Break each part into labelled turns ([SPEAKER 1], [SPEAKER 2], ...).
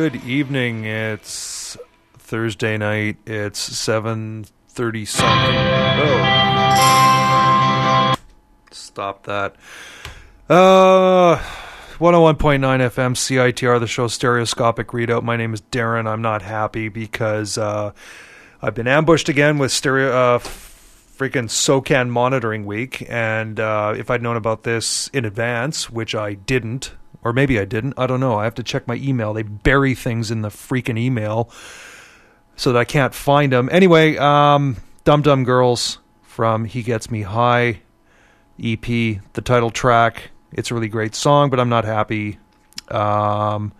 [SPEAKER 1] good evening. It's Thursday night. It's seven thirty something. Oh, stop that. Uh, one hundred one point nine FM CITR. The show stereoscopic readout. My name is Darren. I'm not happy because uh, I've been ambushed again with stereo. Uh, freaking SOCAN monitoring week, and uh, if I'd known about this in advance, which I didn't, or maybe I didn't, I don't know. I have to check my email. They bury things in the freaking email so that I can't find them. Anyway, um, Dum Dum Girls from He Gets Me High EP, the title track. It's a really great song, but I'm not happy. Um,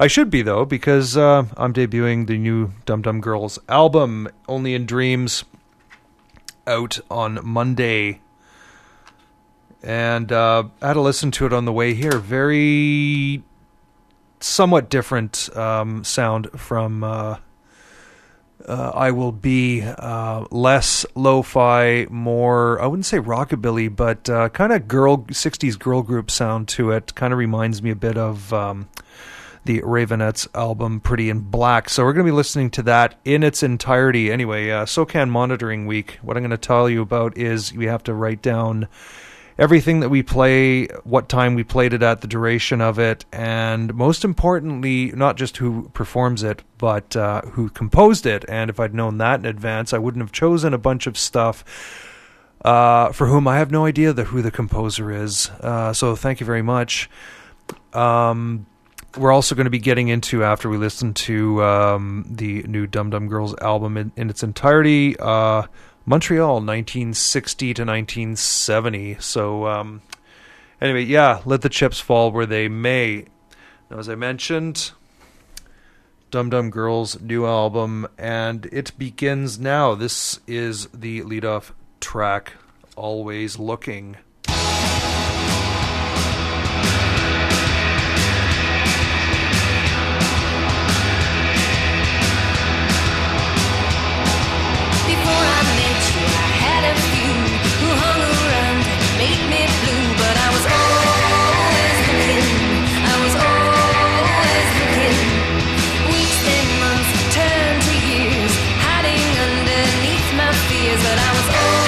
[SPEAKER 1] I should be though because uh, I'm debuting the new Dum Dum Girls album, Only in Dreams, out on Monday. And uh, I had to listen to it on the way here. Very somewhat different um, sound from uh, uh, I Will Be. Uh, less lo fi, more, I wouldn't say rockabilly, but uh, kind of girl 60s girl group sound to it. Kind of reminds me a bit of. Um, the Raveonettes album Pretty in Black. So we're going to be listening to that in its entirety. Anyway, uh, SOCAN Monitoring Week. What I'm going to tell you about is we have to write down everything that we play, what time we played it at, the duration of it, and most importantly, not just who performs it, but uh, who composed it. And if I'd known that in advance, I wouldn't have chosen a bunch of stuff. Uh, for whom I have no idea the, who the composer is. Uh, so thank you very much. Um, we're also going to be getting into after we listen to um, the new Dum Dum Girls album in, in its entirety. Uh, Montreal, 1960 to 1970. So, um, anyway, yeah, let the chips fall where they may. Now, as I mentioned, Dum Dum Girls' new album, and it begins now. This is the lead off track, Always Looking.
[SPEAKER 2] Underneath but I was always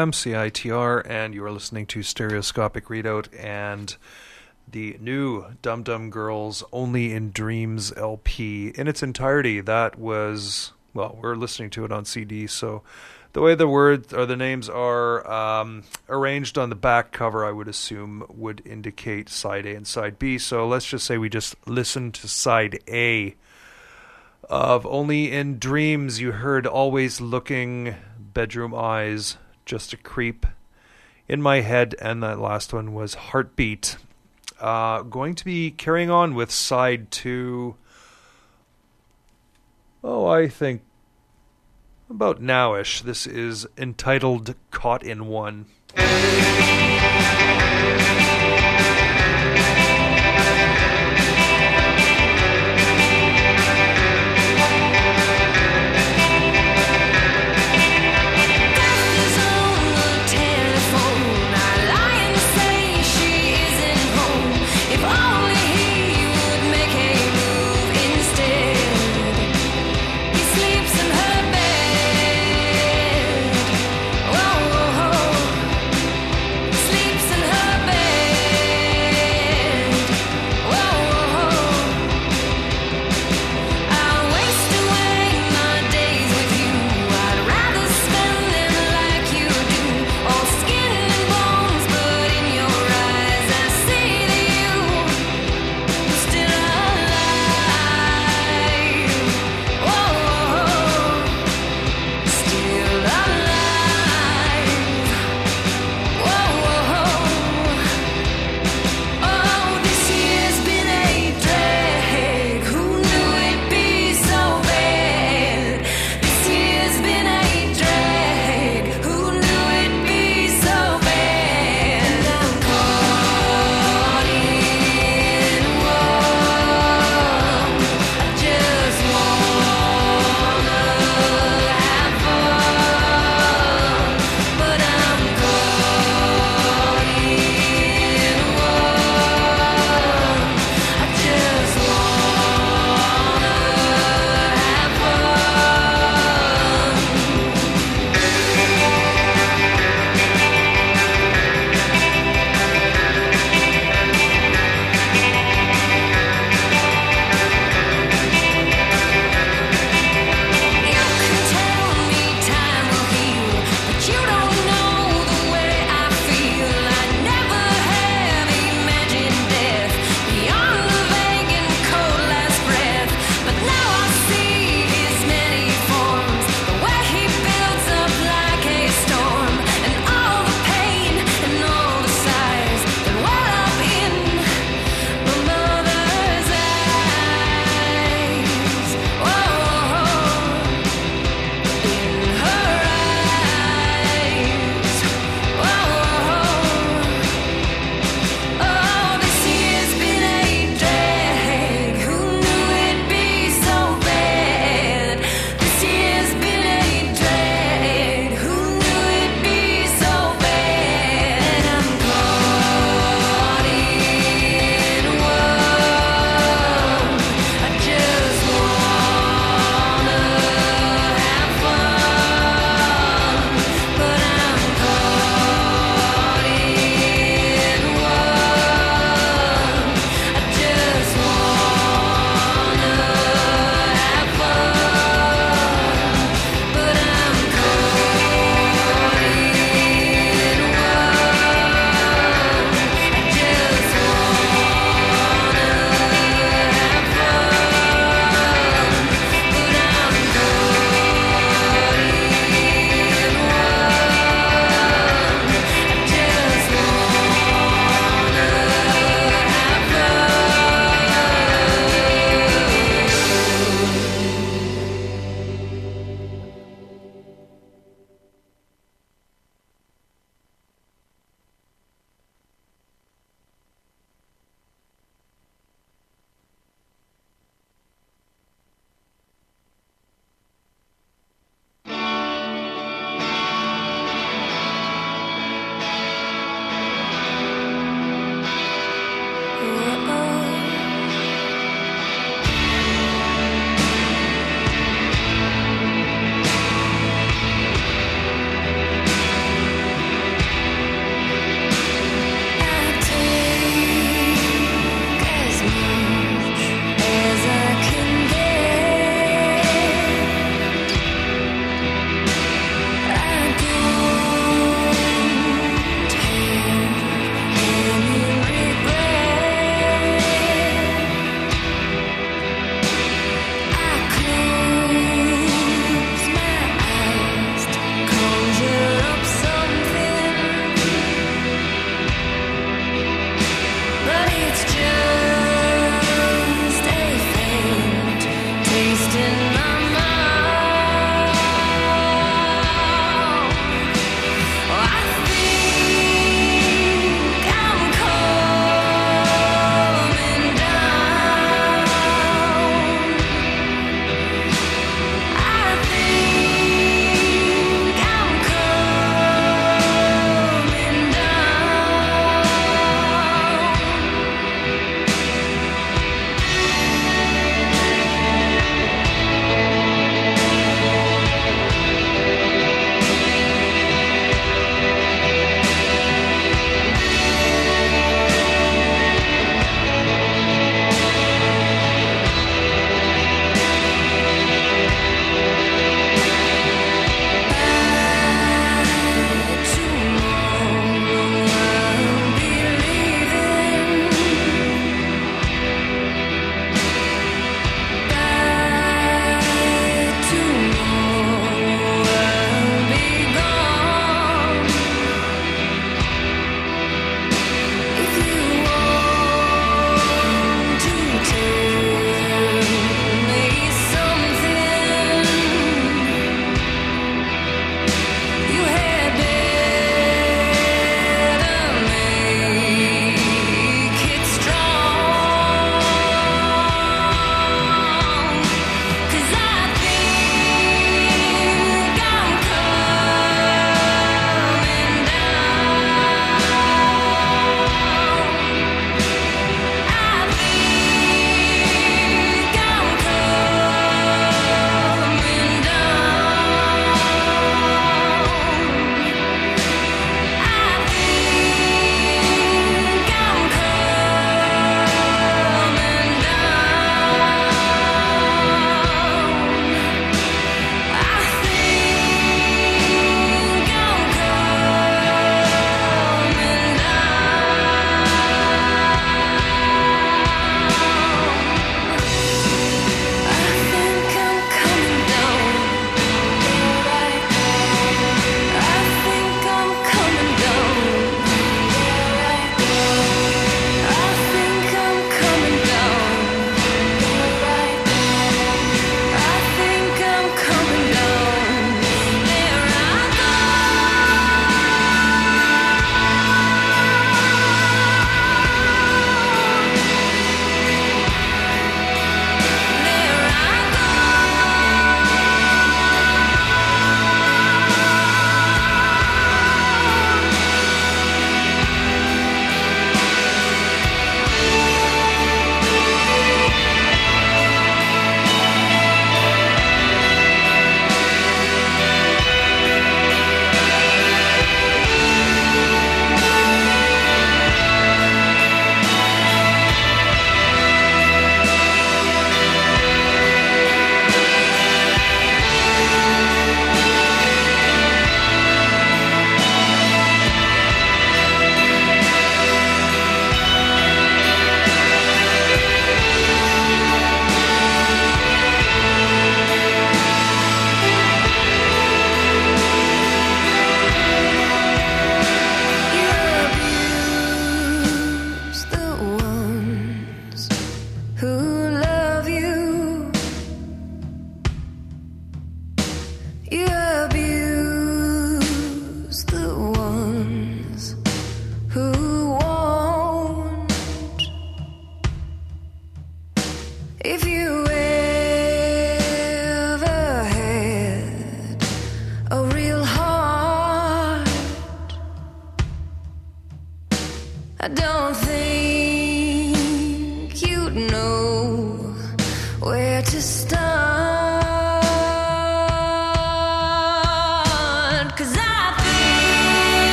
[SPEAKER 3] FM CITR, and you are listening to Stereoscopic Readout and the new Dum Dum Girls Only in Dreams LP in its entirety. That was well, we're listening to it on CD, so the way the words or the names are um, arranged on the back cover, I would assume would indicate side A and side B. So let's just say we just listen to side A of Only in Dreams. You heard Always Looking, Bedroom Eyes, Just a Creep in my head, and that last one was Heartbeat. Uh, going to be carrying on with side two. Oh, I think about nowish. This is entitled Caught in One.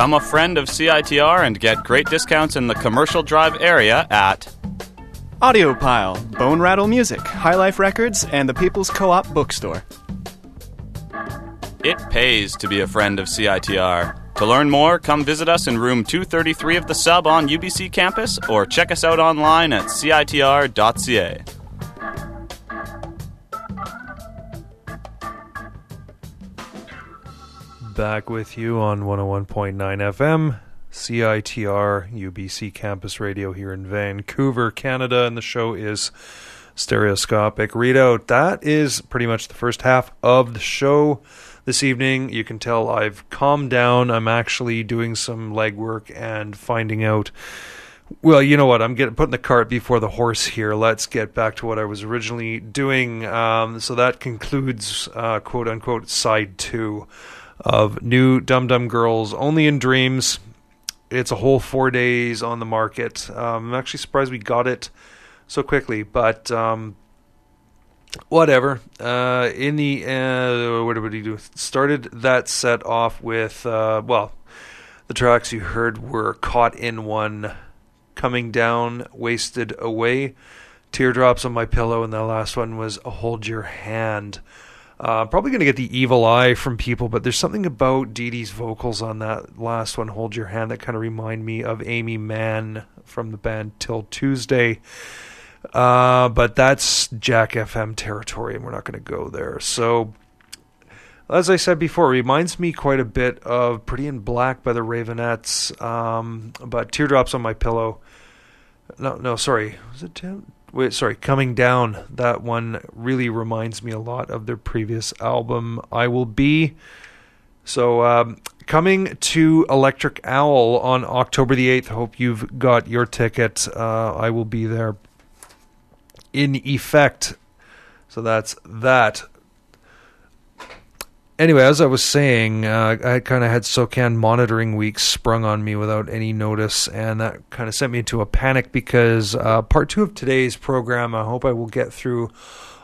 [SPEAKER 4] Become a friend of CITR and get great discounts in the Commercial Drive area at
[SPEAKER 5] Audiopile, Bone Rattle Music, High Life Records, and the People's Co op Bookstore.
[SPEAKER 4] It pays to be a friend of CITR. To learn more, come visit us in room 233 of the sub on UBC campus or check us out online at citr.ca.
[SPEAKER 1] back with you on 101.9 FM, CITR, UBC Campus Radio here in Vancouver, Canada, and the show is Stereoscopic Readout. That is pretty much the first half of the show this evening. You can tell I've calmed down. I'm actually doing some legwork and finding out. Well, you know what? I'm getting putting the cart before the horse here. Let's get back to what I was originally doing. Um, so that concludes uh, quote unquote side two of new Dum Dum Girls only in dreams. It's a whole four days on the market. Um, I'm actually surprised we got it so quickly, but um, whatever. Uh, in the uh, what did we do? Started that set off with uh, well, the tracks you heard were "Caught in One," "Coming Down," "Wasted Away," "Teardrops on My Pillow," and the last one was "Hold Your Hand." Uh, probably going to get the evil eye from people, but there's something about Dee Dee's vocals on that last one, "Hold Your Hand," that kind of remind me of Aimee Mann from the band 'Til Tuesday. Uh, but that's Jack FM territory, and we're not going to go there. So, as I said before, it reminds me quite a bit of Pretty in Black by the Raveonettes. Um, but Teardrops on My Pillow. No, no, sorry. Was it? Wait, sorry. Coming Down. That one really reminds me a lot of their previous album, I Will Be. So, um, coming to Electric Owl on October the 8th. Hope you've got your ticket. Uh, I will be there in effect. So that's that. Anyway, as I was saying, uh, I kind of had SOCAN monitoring week sprung on me without any notice, and that kind of sent me into a panic because uh, part two of today's program, I hope I will get through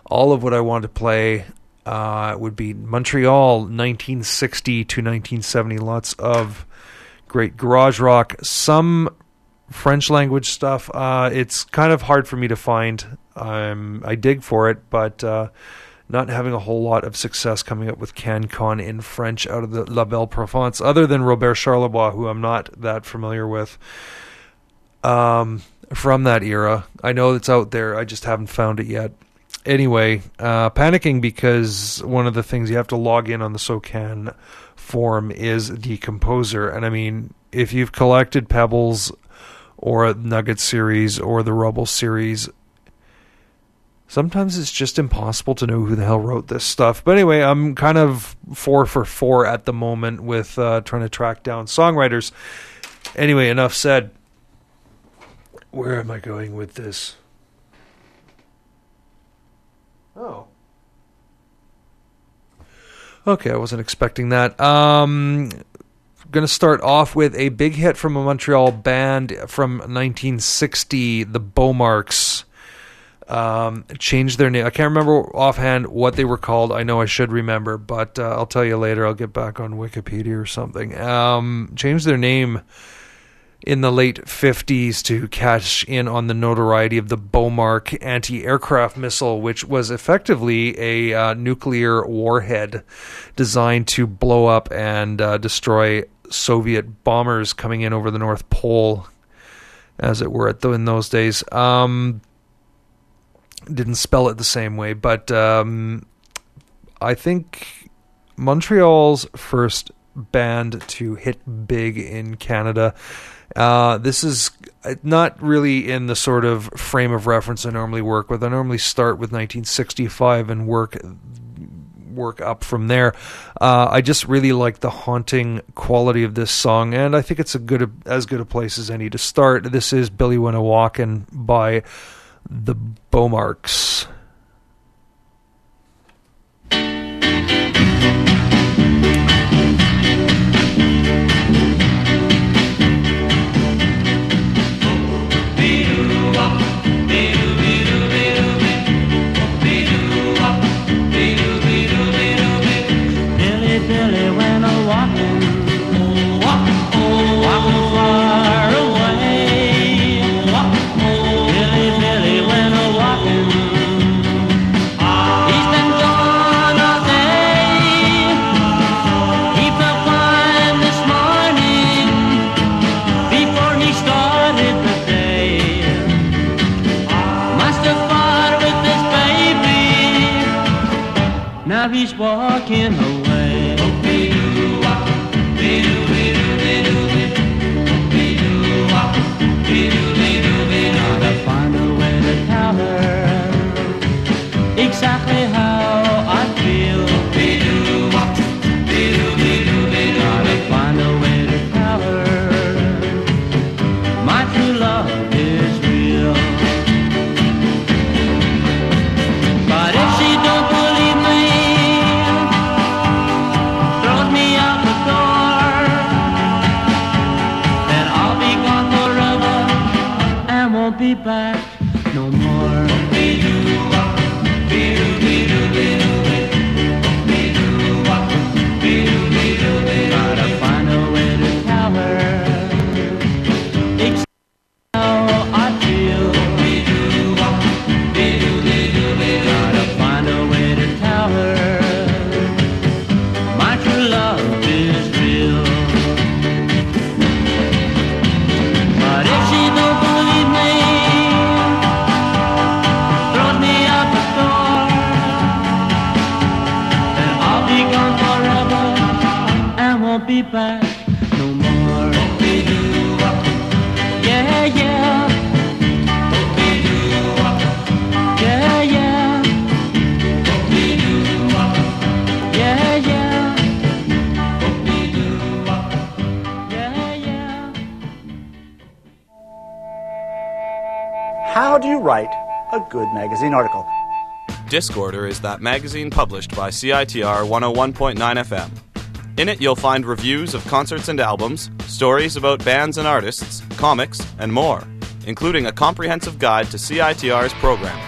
[SPEAKER 1] all of what I want to play. Uh, it would be Montreal 1960 to 1970, lots of great garage rock, some French language stuff. Uh, it's kind of hard for me to find. I'm I dig for it, but uh, not having a whole lot of success coming up with CanCon in French out of the La Belle Provence, other than Robert Charlebois, who I'm not that familiar with. Um, from that era, I know it's out there. I just haven't found it yet. Anyway, uh, panicking because one of the things you have to log in on the SOCAN forum is the composer, and I mean, if you've collected Pebbles or Nugget series or the Rubble series. Sometimes it's just impossible to know who the hell wrote this stuff. But anyway, I'm kind of four for four at the moment with uh, trying to track down songwriters. Anyway, enough said. Where am I going with this? Oh. Okay, I wasn't expecting that. Um, going to start off with a big hit from a Montreal band from 1960, the Beaumarks. Um, changed their name. I can't remember offhand what they were called. I know I should remember, but uh, I'll tell you later. I'll get back on Wikipedia or something. Um, changed their name in the late 50s to cash in on the notoriety of the Bomarc anti aircraft missile, which was effectively a uh, nuclear warhead designed to blow up and uh, destroy Soviet bombers coming in over the North Pole, as it were, in those days. Um, didn't spell it the same way, but um, I think Montreal's first band to hit big in Canada. Uh, this is not really in the sort of frame of reference I normally work with. I normally start with 1965 and work work up from there. Uh, I just really like the haunting quality of this song, and I think it's a good as good a place as any to start. This is Billy Went a Walkin' by the Beaumarks.
[SPEAKER 6] A
[SPEAKER 7] good magazine article?
[SPEAKER 8] Discorder is that magazine published by CITR 101.9 FM. In it, you'll find reviews of concerts and albums, stories about bands and artists, comics, and more, including a comprehensive guide to CITR's programming.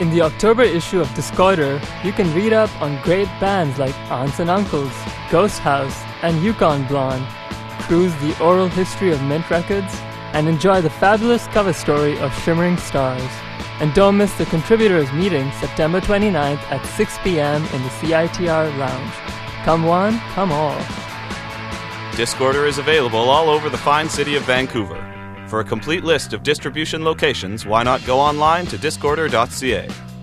[SPEAKER 9] In the October issue of Discorder, you can read up on great bands like Aunts and Uncles, Ghost House, and Yukon Blonde, cruise the oral history of Mint Records, and enjoy the fabulous cover story of Shimmering Stars. And don't miss the contributors meeting September 29th at 6 p.m. in the CITR Lounge. Come one, come all.
[SPEAKER 8] Discorder is available all over the fine city of Vancouver. For a complete list of distribution locations, why not go online to discorder.ca?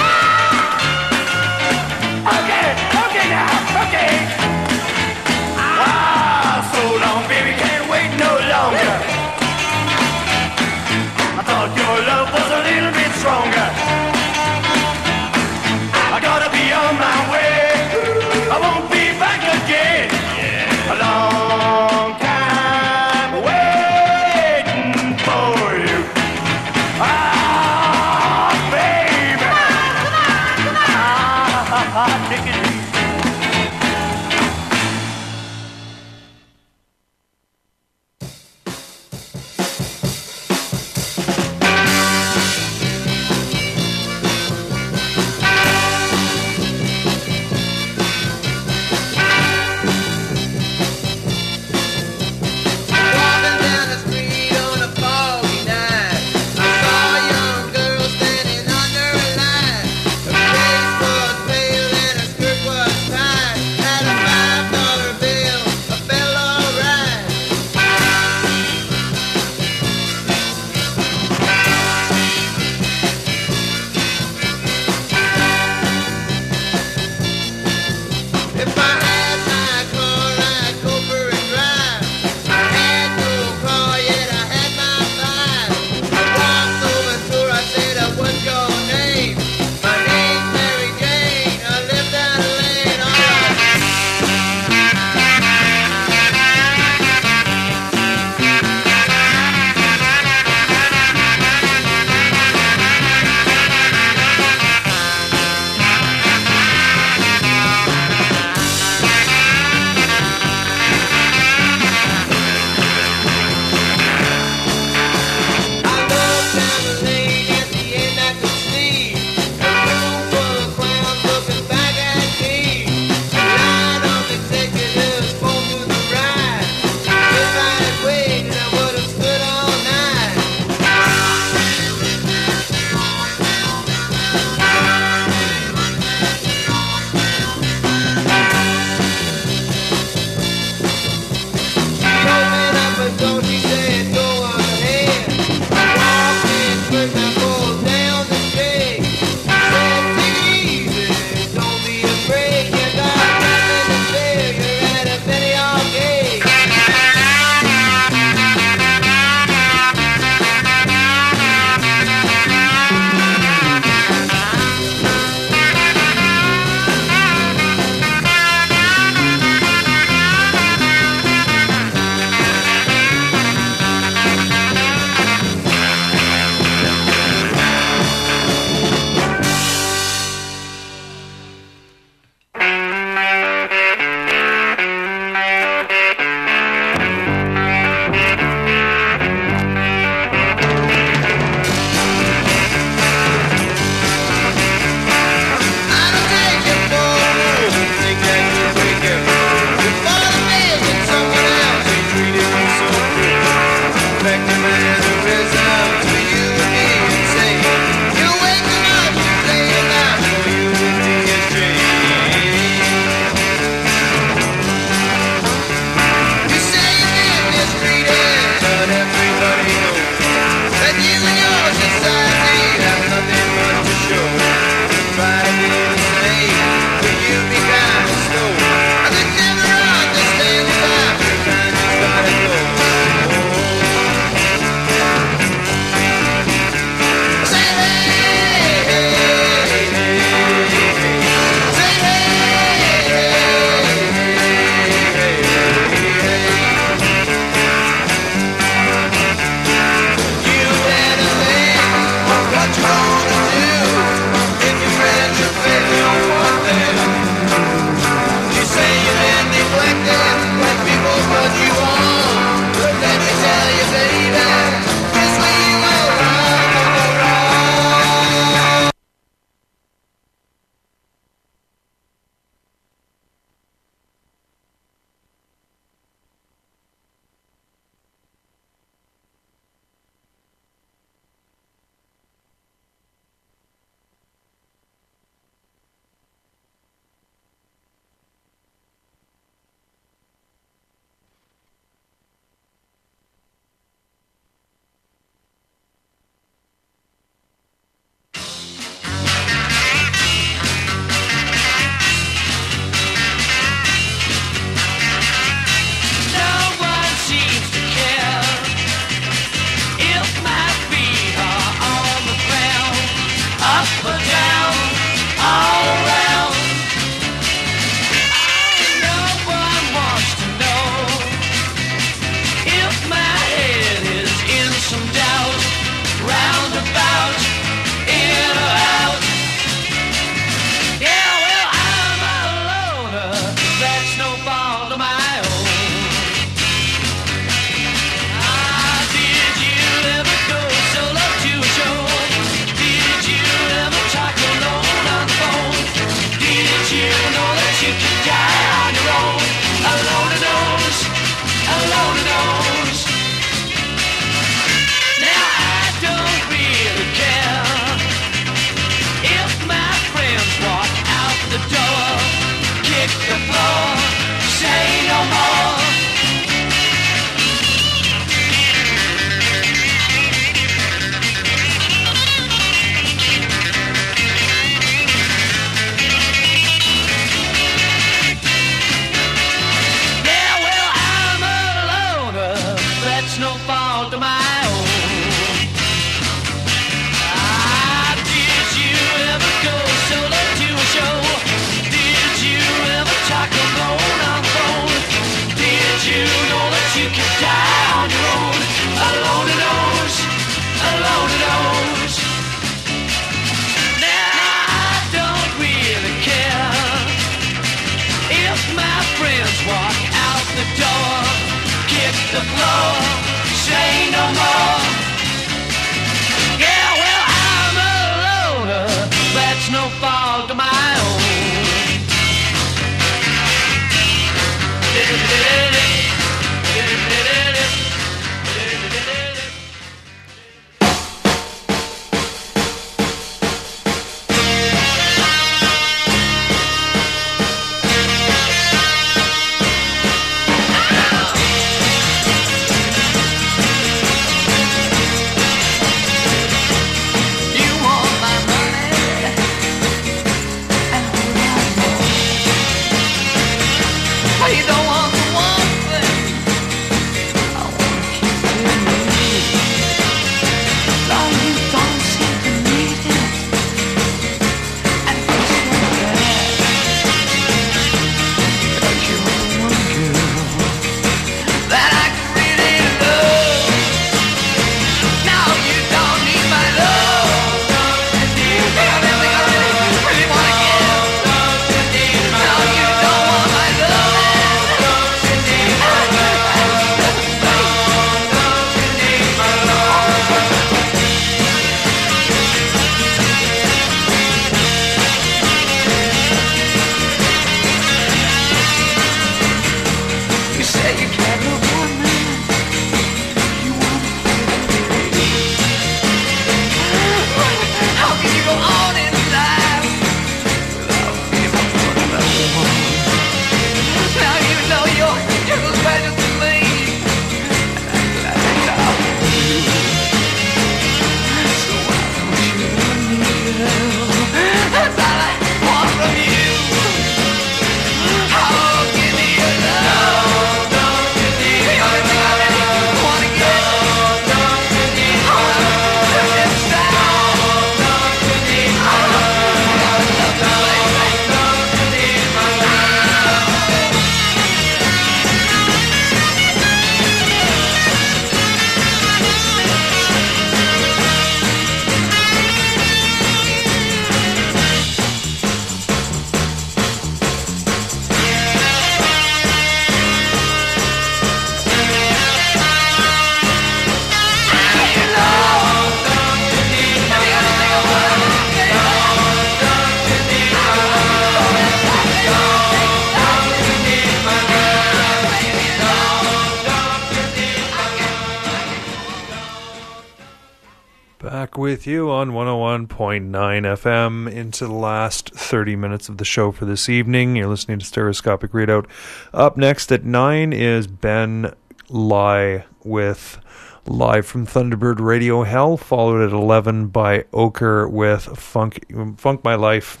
[SPEAKER 1] With you on 101.9 FM into the last 30 minutes of the show for this evening. You're listening to Stereoscopic Readout. Up next at 9 is Ben Lai with Live from Thunderbird Radio Hell, followed at 11 by Ochre with Funk, Funk My Life.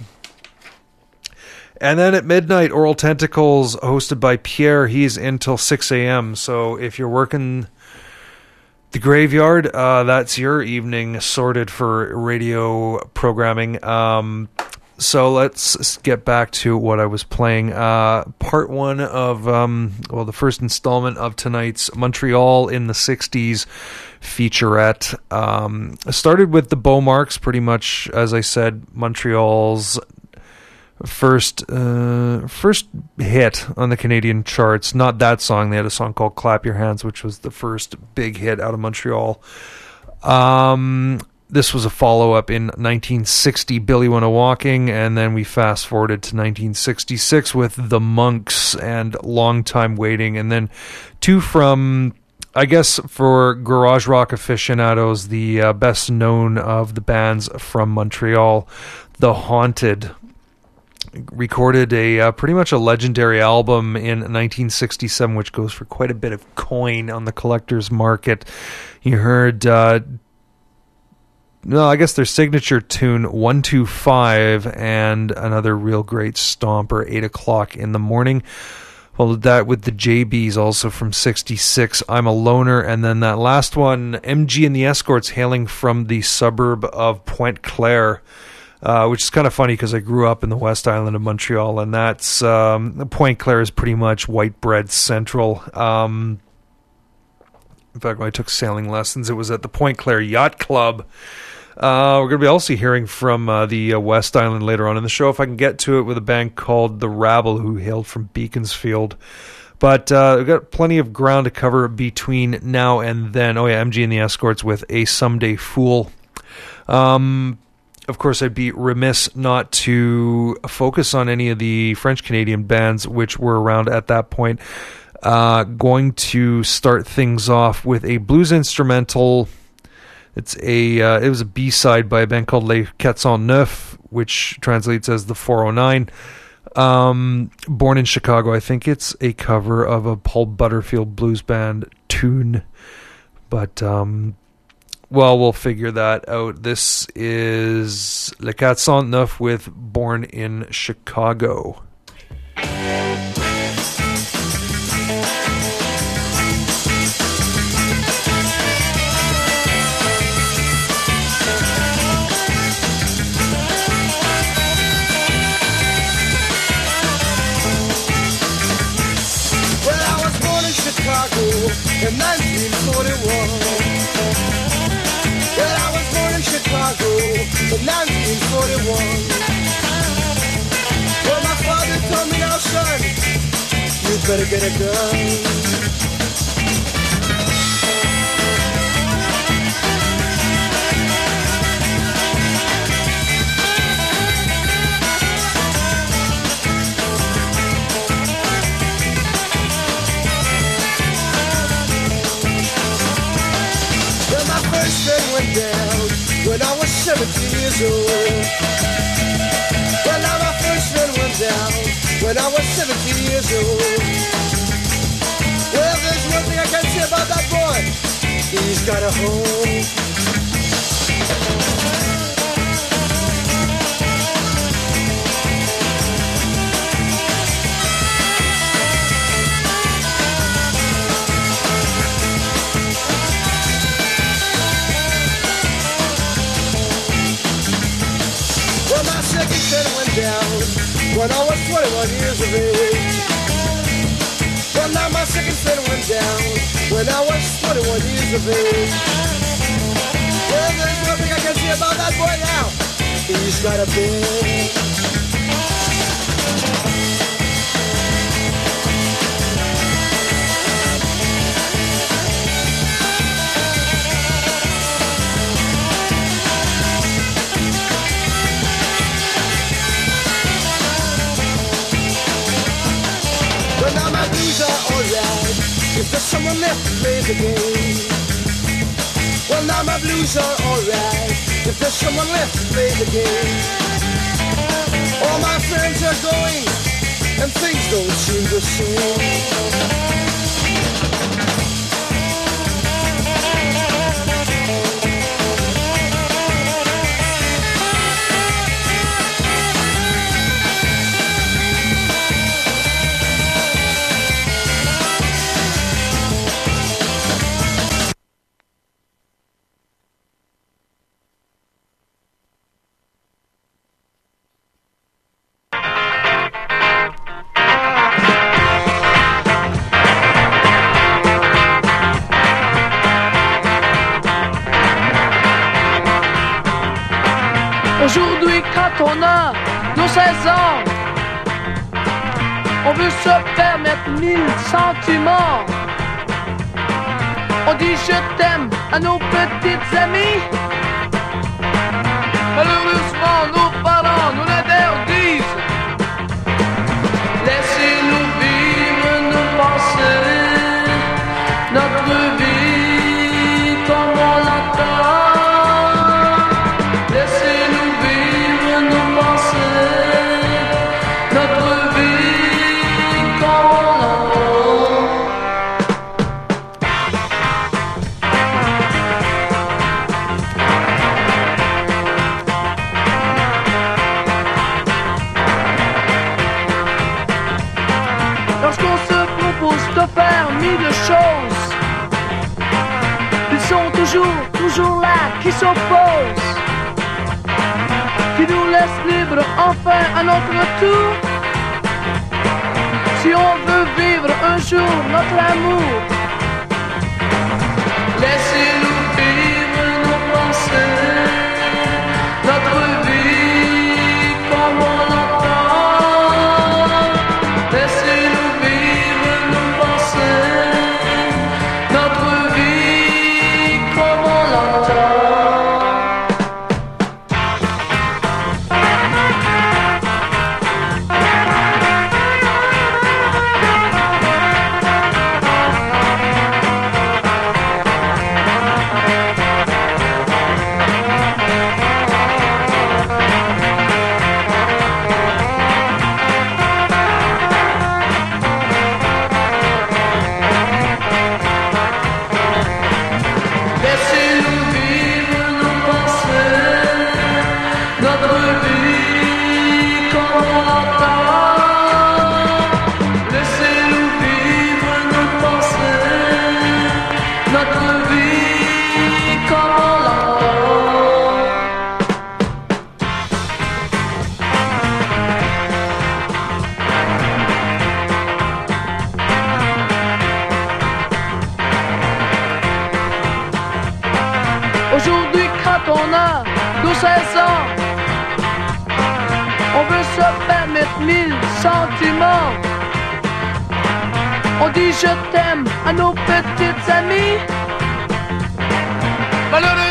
[SPEAKER 1] And then at midnight, Oral Tentacles, hosted by Pierre. He's until 6 a.m. So if you're working the graveyard, uh, that's your evening sorted for radio programming. Um, so let's get back to what I was playing. Uh, part one of, um, well, the first installment of tonight's Montreal in the 60s featurette. Um, started with the Beaumarks, pretty much, as I said, Montreal's first uh, first hit on the Canadian charts. Not that song. They had a song called "Clap Your Hands," which was the first big hit out of Montreal. Um, this was a follow up in 1960, Billy Went a Walking, and then we fast forwarded to 1966 with The Monks and Long Time Waiting, and then two from. I guess for garage rock aficionados, the uh, best known of the bands from Montreal, The Haunted, recorded a uh, pretty much a legendary album in 1967, which goes for quite a bit of coin on the collector's market. You heard, uh, no, I guess their signature tune, 125, and another real great stomper, 8 o'clock in the morning. Followed that with the JBs, also from 66, I'm a Loner, and then that last one, MG and the Escorts, hailing from the suburb of Pointe Claire uh, which is kind of funny because I grew up in the West Island of Montreal, and that's um, Pointe Claire is pretty much white bread central. Um, in fact, when I took sailing lessons, it was at the Pointe Claire Yacht Club. Uh, we're going to be also hearing from uh, the uh, West Island later on in the show, if I can get to it, with a band called The Rabble, who hailed from Beaconsfield. But uh, we've got plenty of ground to cover between now and then. Oh, yeah, MG and the Escorts with A Someday Fool. Um, of course, I'd be remiss not to focus on any of the French Canadian bands which were around at that point. Uh, going to start things off with a blues instrumental. It's a uh, it was a B side by a band called Les 409, which translates as the 409. Um, born in Chicago, I think it's a cover of a Paul Butterfield blues band tune, but um, well, we'll figure that out. This is Le 409 with Born in Chicago.
[SPEAKER 10] 1941. Well, my father told me, now, son, you better get a gun. Went down when I was 17 years old. Well, now my first gun went down when I was 17 years old. Well, there's one thing I can say about that boy. He's got a home.
[SPEAKER 11] When I was 21 years of age. Well, now my second sin went down when I was 21 years of age. Well, there's one thing I can see about that boy now. He's got a big alright. If there's someone left to play the game. Well, now my blues are alright. If there's someone left to play the game. All my friends are going, and things don't seem the same.
[SPEAKER 12] Se permettre mille sentiments. On dit je t'aime à nos petites amies. Malheureusement,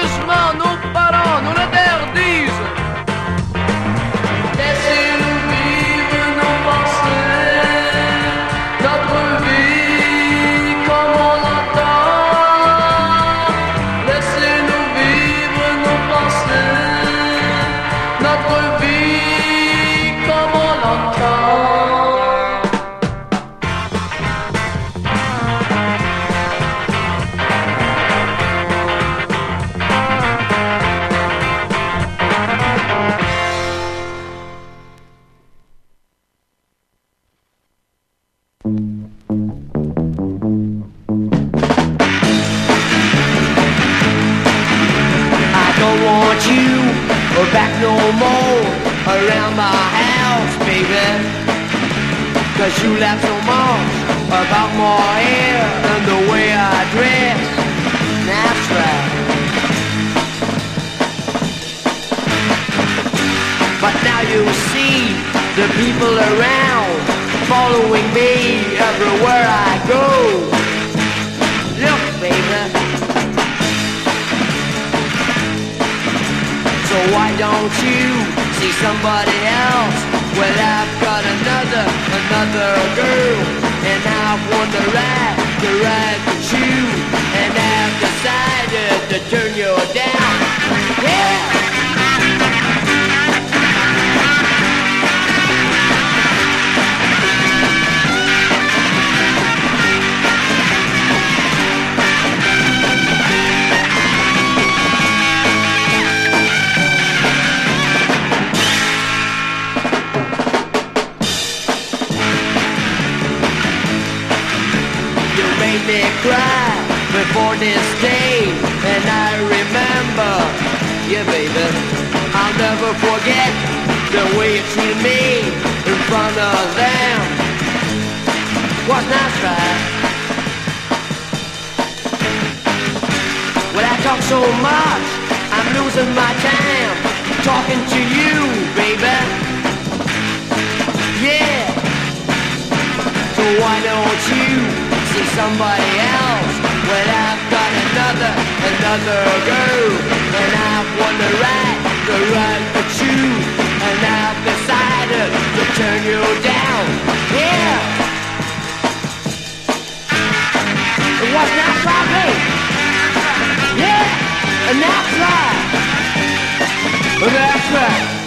[SPEAKER 13] That's right. And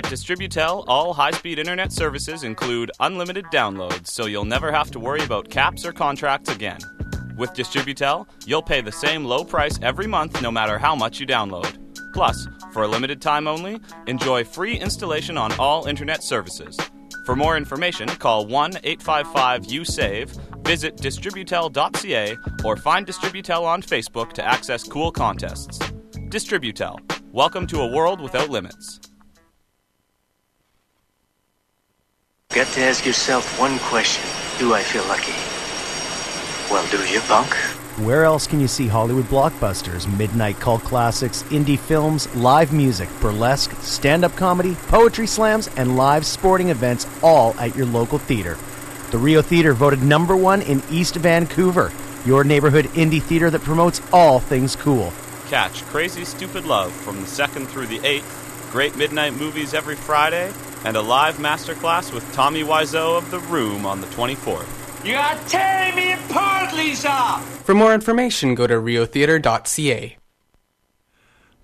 [SPEAKER 4] At Distributel, all high speed internet services include unlimited downloads, so you'll never have to worry about caps or contracts again. With Distributel, you'll pay the same low price every month no matter how much you download. Plus, for a limited time only, enjoy free installation on all internet services. For more information, call 1 855 USAVE, visit distributel.ca, or find Distributel on Facebook to access cool contests. Distributel. Welcome to a world without limits.
[SPEAKER 14] Got to ask yourself one question. Do I feel lucky? Well, do you, punk?
[SPEAKER 15] Where else can you see Hollywood blockbusters, midnight cult classics, indie films, live music, burlesque, stand up comedy, poetry slams, and live sporting events all at your local theater? The Rio Theater voted number one in East Vancouver, your neighborhood indie theater that promotes all things cool.
[SPEAKER 4] Catch Crazy Stupid Love from the 2nd through the 8th, great midnight movies every Friday, and a live masterclass with Tommy Wiseau of The Room on the 24th.
[SPEAKER 10] You are tearing me apart, Lisa!
[SPEAKER 16] For more information, go to riotheater.ca.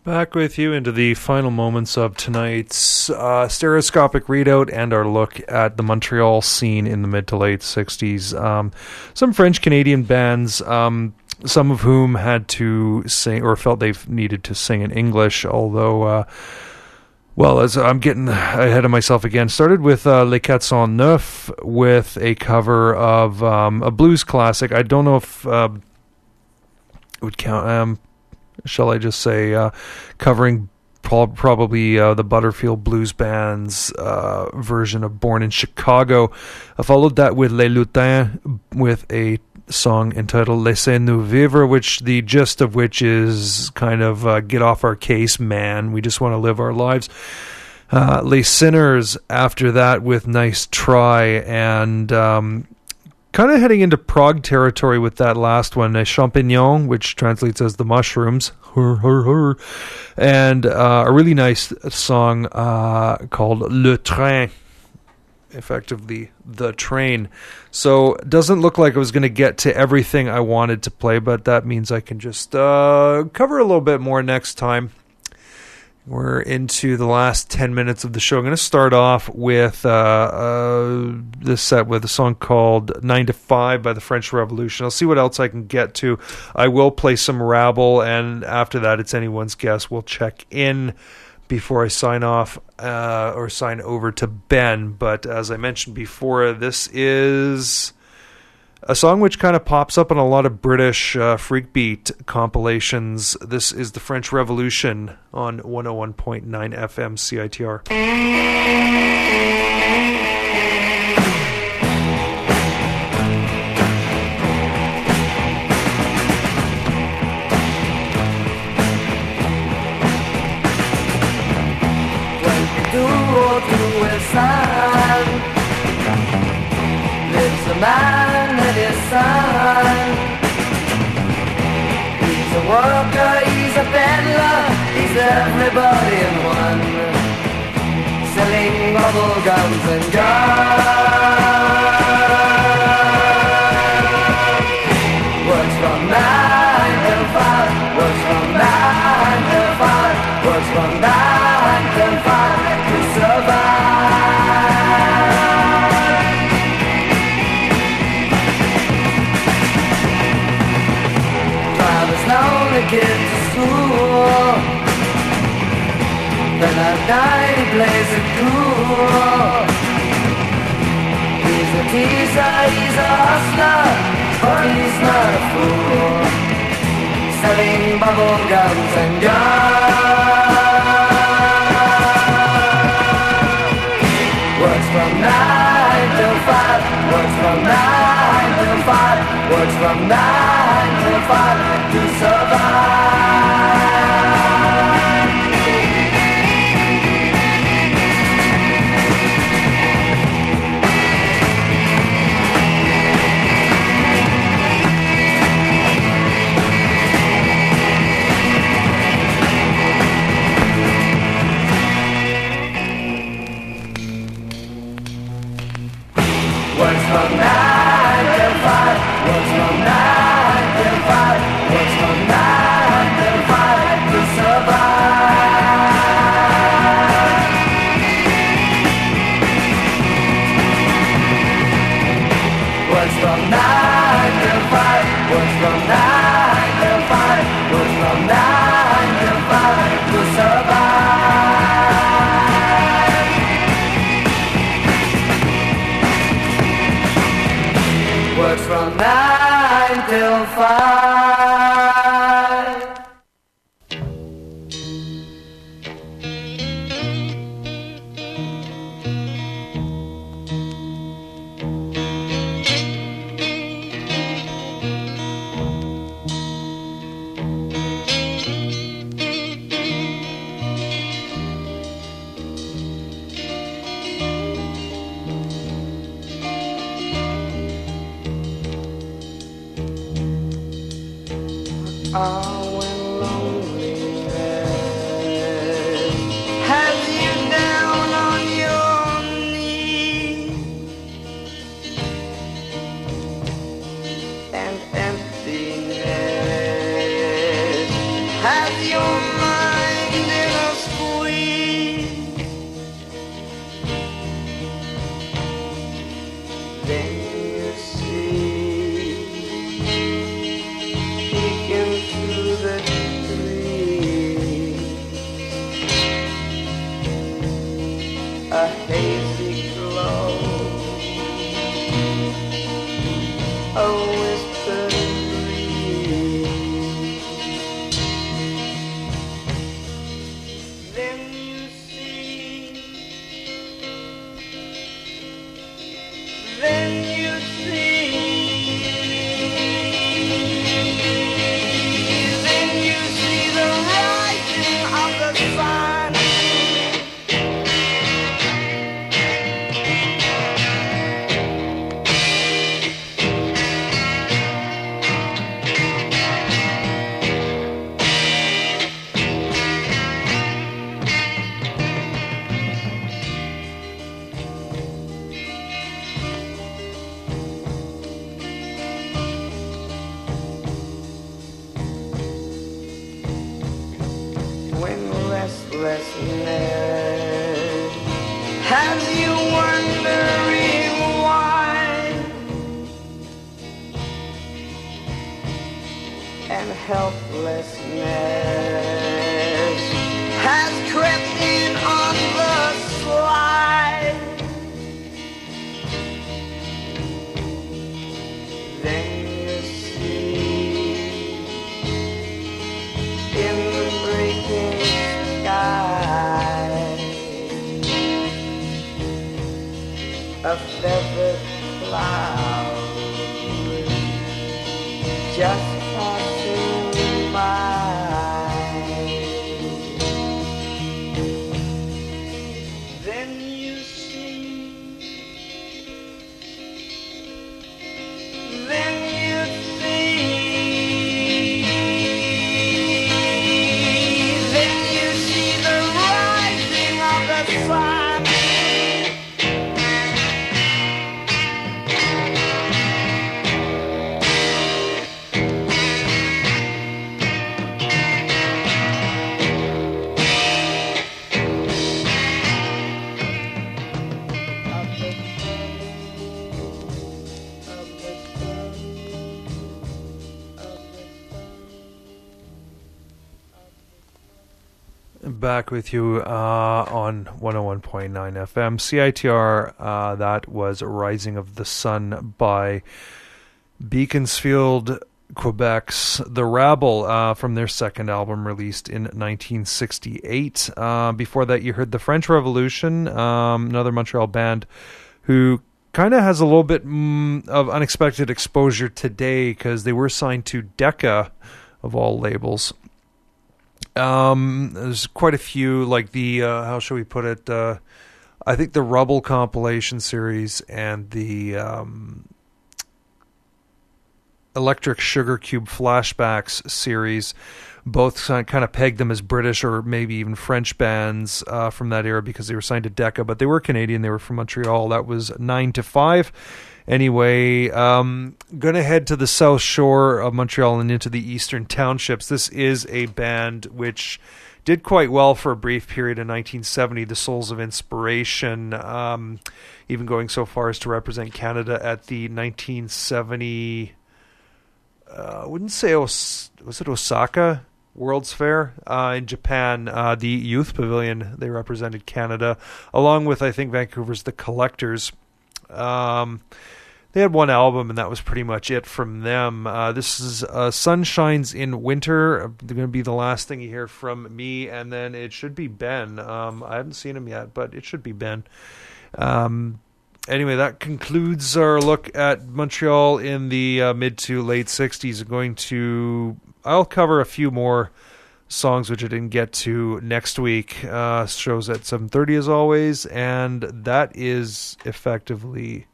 [SPEAKER 1] Back with you into the final moments of tonight's uh, stereoscopic readout and our look at the Montreal scene in the mid to late 60s. Um, some French Canadian bands, um, some of whom had to sing or felt they needed to sing in English, although. Uh, well, as I'm getting ahead of myself again, started with uh, Les Quatre Cent Neuf with a cover of um, a blues classic. I don't know if uh, it would count. Um, shall I just say uh, covering pro- probably uh, the Butterfield Blues Band's uh, version of "Born in Chicago." I followed that with Les Lutins with a song entitled Laissez-nous vivre, which the gist of which is kind of uh, get off our case, man. We just want to live our lives. Uh, Les Sinners after that with Nice Try and um, kind of heading into prog territory with that last one, Les Champignons, which translates as the mushrooms. And uh, a really nice song uh, called Le Train effectively the train. So doesn't look like I was going to get to everything I wanted to play, but that means I can just uh, cover a little bit more next time. We're into the last 10 minutes of the show. I'm going to start off with uh, uh, this set with a song called 9 to 5 by the French Revolution. I'll see what else I can get to. I will play some Rabble, and after that, it's anyone's guess. We'll check in before I sign off uh, or sign over to Ben. But as I mentioned before, this is a song which kind of pops up on a lot of British uh, freak beat compilations. This is the French Revolution on 101.9 FM CITR.
[SPEAKER 3] Selling
[SPEAKER 17] Oh,
[SPEAKER 1] Back with you uh, on 101.9 FM. CITR, uh, that was Rising of the Sun by Beaconsfield, Quebec's The Rabble uh, from their second album released in 1968. Uh, before that, you heard The French Revolution, um, another Montreal band who kind of has a little bit mm, of unexpected exposure today because they were signed to Decca, of all labels. Um, there's quite a few, like the uh, how shall we put it? Uh, I think the Rubble compilation series and the um, Electric Sugar Cube flashbacks series both kind of pegged them as British or maybe even French bands uh, from that era because they were signed to Decca, but they were Canadian. They were from Montreal. That was nine to five. Anyway, um, gonna head to the south shore of Montreal and into the eastern townships. This is a band which did quite well for a brief period in 1970. The Souls of Inspiration, um, even going so far as to represent Canada at the 1970 uh, I wouldn't say Os- was it Osaka World's Fair uh, in Japan. Uh, the youth pavilion they represented Canada, along with I think Vancouver's The Collectors. Um, they had one album, and that was pretty much it from them. Uh, this is uh, "Sun Shines in Winter." Uh, Going to be the last thing you hear from me, and then it should be Ben. Um, I haven't seen him yet, but it should be Ben. Um, anyway, that concludes our look at Montreal in the uh, mid to late '60s. I'm going to I'll cover a few more songs which I didn't get to next week. Uh, shows at 7:30 as always, and that is effectively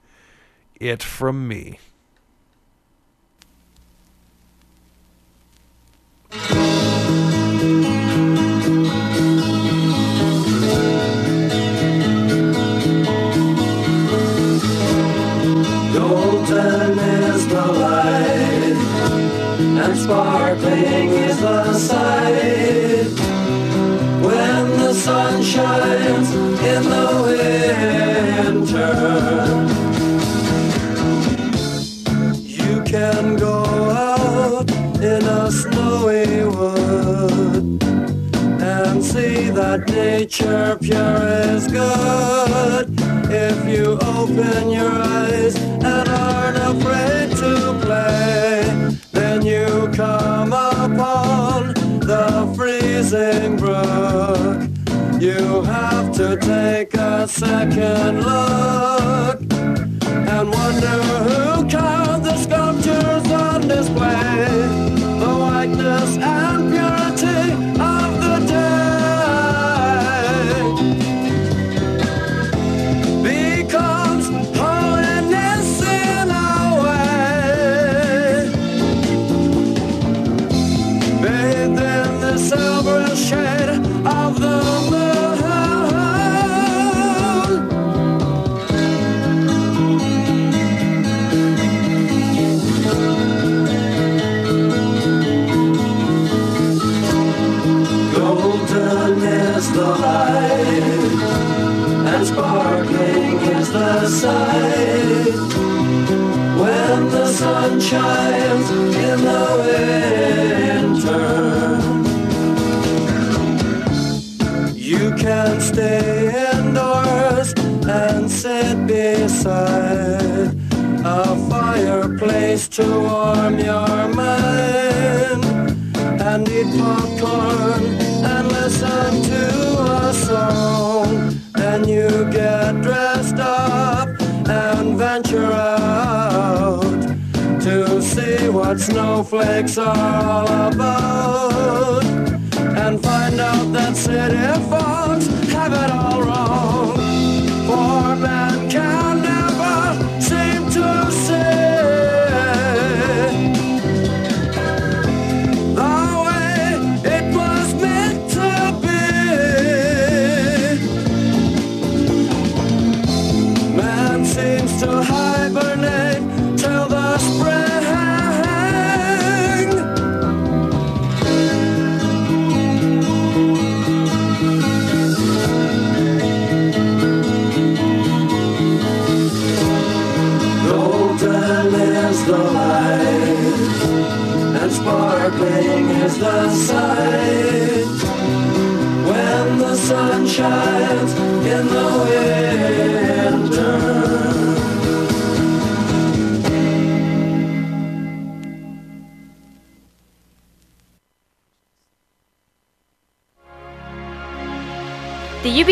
[SPEAKER 1] it from me.
[SPEAKER 17] Golden is the light, and sparkling is the sight. When the sun shines in the winter, wood and see that nature pure is good. If you open your eyes and aren't afraid to play, then you come upon the freezing brook. You have to take a second look and wonder who carved the sculptures on display. And purity When the sun shines in the winter, you can stay indoors and sit beside a fireplace to warm your mind. And eat popcorn what snowflakes are all about. And find out that city folks have it all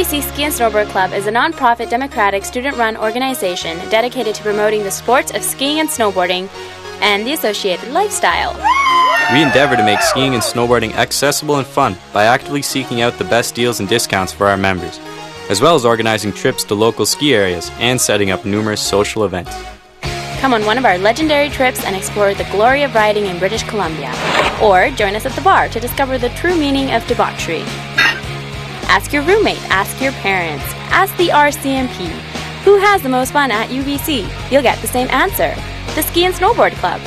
[SPEAKER 18] UBC Ski and Snowboard Club is a non-profit democratic student-run organization dedicated to promoting the sports of skiing and snowboarding and the associated lifestyle.
[SPEAKER 19] We endeavor to make skiing and snowboarding accessible and fun by actively seeking out the best deals and discounts for our members, as well as organizing trips to local ski areas and setting up numerous social events.
[SPEAKER 18] Come on one of our legendary trips and explore the glory of riding in British Columbia. Or join us at the bar to discover the true meaning of debauchery. Ask your roommate, ask your parents, ask the RCMP. Who has the most fun at UBC? You'll get the same answer. The Ski and Snowboard Club.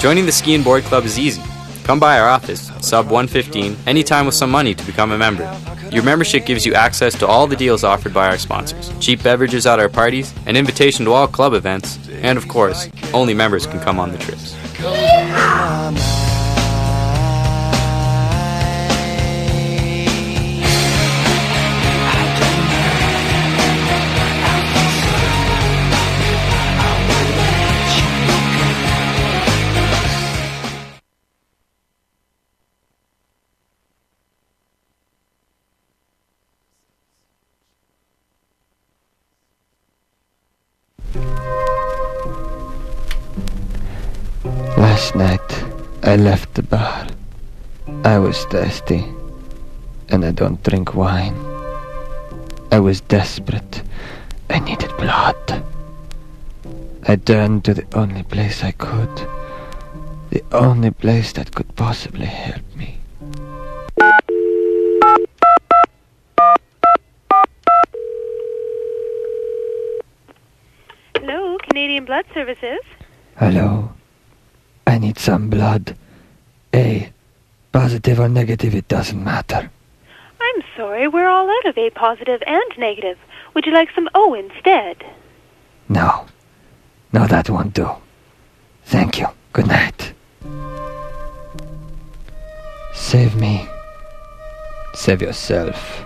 [SPEAKER 19] Joining the Ski and Board Club is easy. Come by our office, sub 115, anytime with some money to become a member. Your membership gives you access to all the deals offered by our sponsors, cheap beverages at our parties, an invitation to all club events, and of course, only members can come on the trips.
[SPEAKER 20] Left the bar. I was thirsty, and I don't drink wine. I was desperate. I needed blood. I turned to the only place I could. The only place that could possibly help me.
[SPEAKER 21] Hello, Canadian Blood Services.
[SPEAKER 20] Hello? I need some blood. A. Positive or negative, it doesn't matter.
[SPEAKER 21] I'm sorry, we're all out of A positive and negative. Would you like some O instead?
[SPEAKER 20] No. No, that won't do. Thank you. Good night. Save me. Save yourself.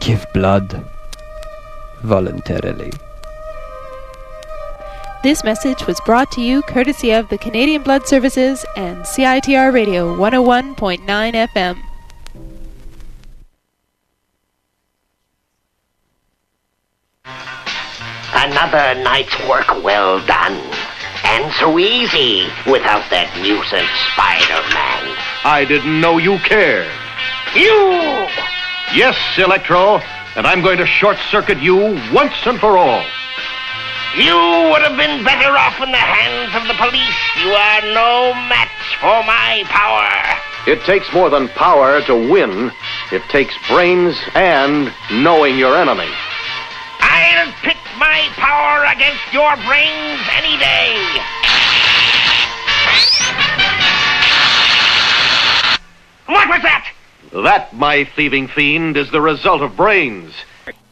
[SPEAKER 20] Give blood. Voluntarily.
[SPEAKER 22] This message was brought to you courtesy of the Canadian Blood Services and CITR Radio 101.9 FM.
[SPEAKER 23] Another night's work well done. And so easy without that nuisance Spider-Man.
[SPEAKER 24] I didn't know you cared.
[SPEAKER 23] You!
[SPEAKER 24] Yes, Electro, and I'm going to short circuit you once and for all.
[SPEAKER 23] You would have been better off in the hands of the police. You are no match for my power.
[SPEAKER 24] It takes more than power to win. It takes brains and knowing your enemy.
[SPEAKER 23] I'll pit my power against your brains any day. What was that?
[SPEAKER 24] That, my thieving fiend, is the result of brains.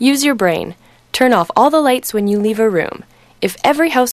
[SPEAKER 25] Use your brain. Turn off all the lights when you leave a room. If every house